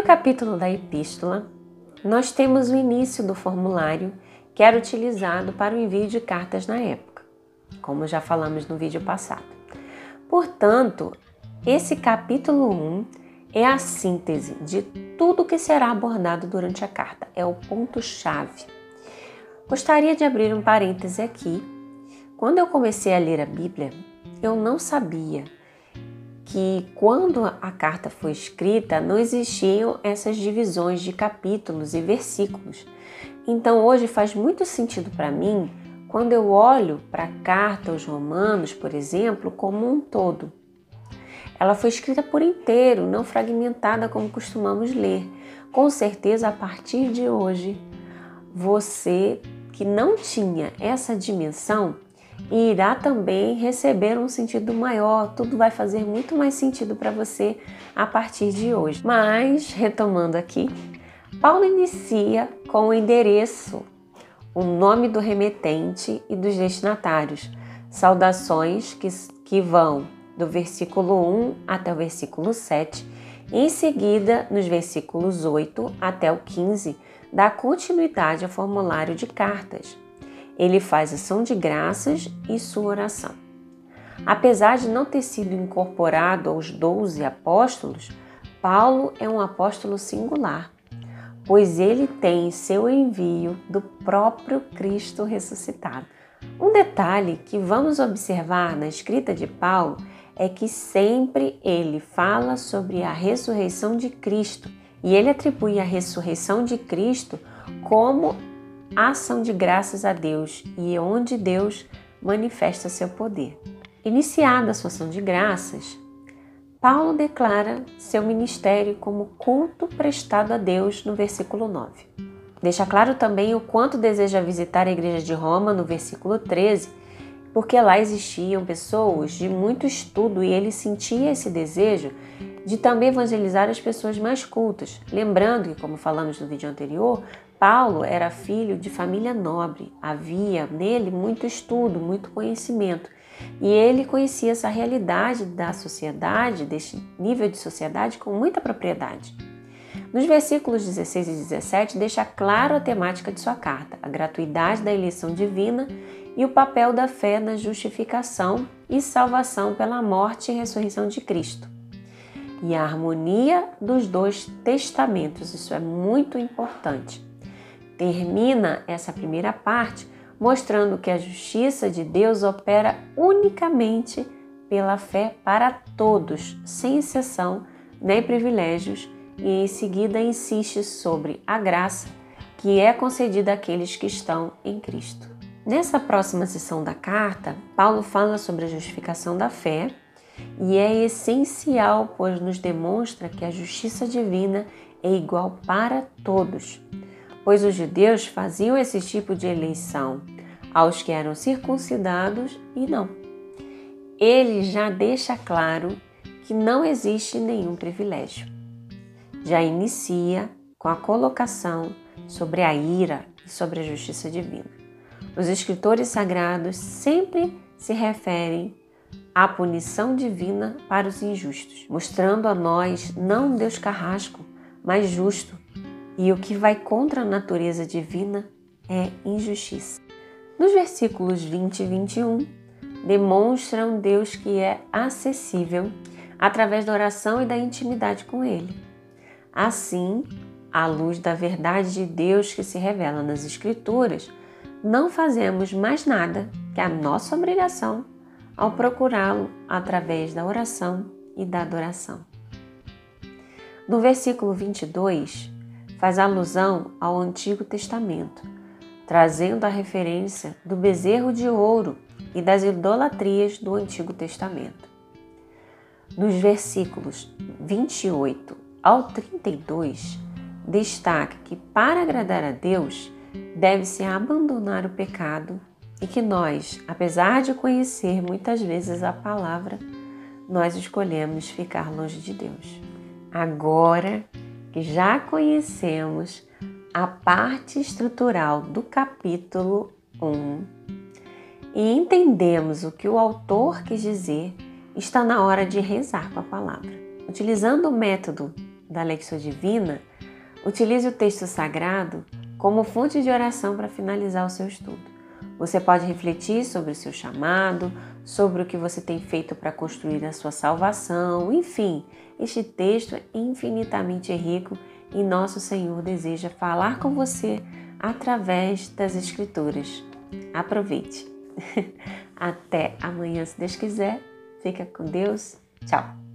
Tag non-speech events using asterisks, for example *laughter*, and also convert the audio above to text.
primeiro capítulo da epístola, nós temos o início do formulário que era utilizado para o envio de cartas na época, como já falamos no vídeo passado. Portanto, esse capítulo 1 é a síntese de tudo que será abordado durante a carta, é o ponto-chave. Gostaria de abrir um parêntese aqui. Quando eu comecei a ler a Bíblia, eu não sabia que quando a carta foi escrita não existiam essas divisões de capítulos e versículos. Então hoje faz muito sentido para mim quando eu olho para a carta aos Romanos, por exemplo, como um todo. Ela foi escrita por inteiro, não fragmentada como costumamos ler. Com certeza, a partir de hoje, você que não tinha essa dimensão e irá também receber um sentido maior, tudo vai fazer muito mais sentido para você a partir de hoje. Mas, retomando aqui, Paulo inicia com o endereço, o nome do remetente e dos destinatários, saudações que, que vão do versículo 1 até o versículo 7, e em seguida, nos versículos 8 até o 15, dá continuidade ao formulário de cartas ele faz ação de graças e sua oração. Apesar de não ter sido incorporado aos doze apóstolos, Paulo é um apóstolo singular, pois ele tem seu envio do próprio Cristo ressuscitado. Um detalhe que vamos observar na escrita de Paulo é que sempre ele fala sobre a ressurreição de Cristo e ele atribui a ressurreição de Cristo como ação de graças a Deus e é onde Deus manifesta seu poder. Iniciada a sua ação de graças, Paulo declara seu ministério como culto prestado a Deus no versículo 9. Deixa claro também o quanto deseja visitar a igreja de Roma no versículo 13, porque lá existiam pessoas de muito estudo e ele sentia esse desejo de também evangelizar as pessoas mais cultas. Lembrando que, como falamos no vídeo anterior, Paulo era filho de família nobre, havia nele muito estudo, muito conhecimento, e ele conhecia essa realidade da sociedade, deste nível de sociedade, com muita propriedade. Nos versículos 16 e 17, deixa claro a temática de sua carta, a gratuidade da eleição divina e o papel da fé na justificação e salvação pela morte e ressurreição de Cristo. E a harmonia dos dois testamentos, isso é muito importante termina essa primeira parte mostrando que a justiça de Deus opera unicamente pela fé para todos, sem exceção nem privilégios, e em seguida insiste sobre a graça que é concedida àqueles que estão em Cristo. Nessa próxima sessão da carta, Paulo fala sobre a justificação da fé e é essencial, pois nos demonstra que a justiça divina é igual para todos pois os judeus faziam esse tipo de eleição aos que eram circuncidados e não. Ele já deixa claro que não existe nenhum privilégio. Já inicia com a colocação sobre a ira e sobre a justiça divina. Os escritores sagrados sempre se referem à punição divina para os injustos, mostrando a nós não um Deus carrasco, mas justo, e o que vai contra a natureza divina é injustiça. Nos versículos 20 e 21, demonstra um Deus que é acessível através da oração e da intimidade com Ele. Assim, à luz da verdade de Deus que se revela nas Escrituras, não fazemos mais nada que a nossa obrigação ao procurá-lo através da oração e da adoração. No versículo 22, faz alusão ao Antigo Testamento, trazendo a referência do bezerro de ouro e das idolatrias do Antigo Testamento. Nos versículos 28 ao 32, destaca que para agradar a Deus deve-se abandonar o pecado e que nós, apesar de conhecer muitas vezes a palavra, nós escolhemos ficar longe de Deus. Agora que já conhecemos a parte estrutural do capítulo 1 e entendemos o que o autor quis dizer, está na hora de rezar com a palavra. Utilizando o método da Lexia Divina, utilize o texto sagrado como fonte de oração para finalizar o seu estudo. Você pode refletir sobre o seu chamado, sobre o que você tem feito para construir a sua salvação, enfim, este texto é infinitamente rico e nosso Senhor deseja falar com você através das Escrituras. Aproveite! *laughs* Até amanhã, se Deus quiser. Fica com Deus. Tchau!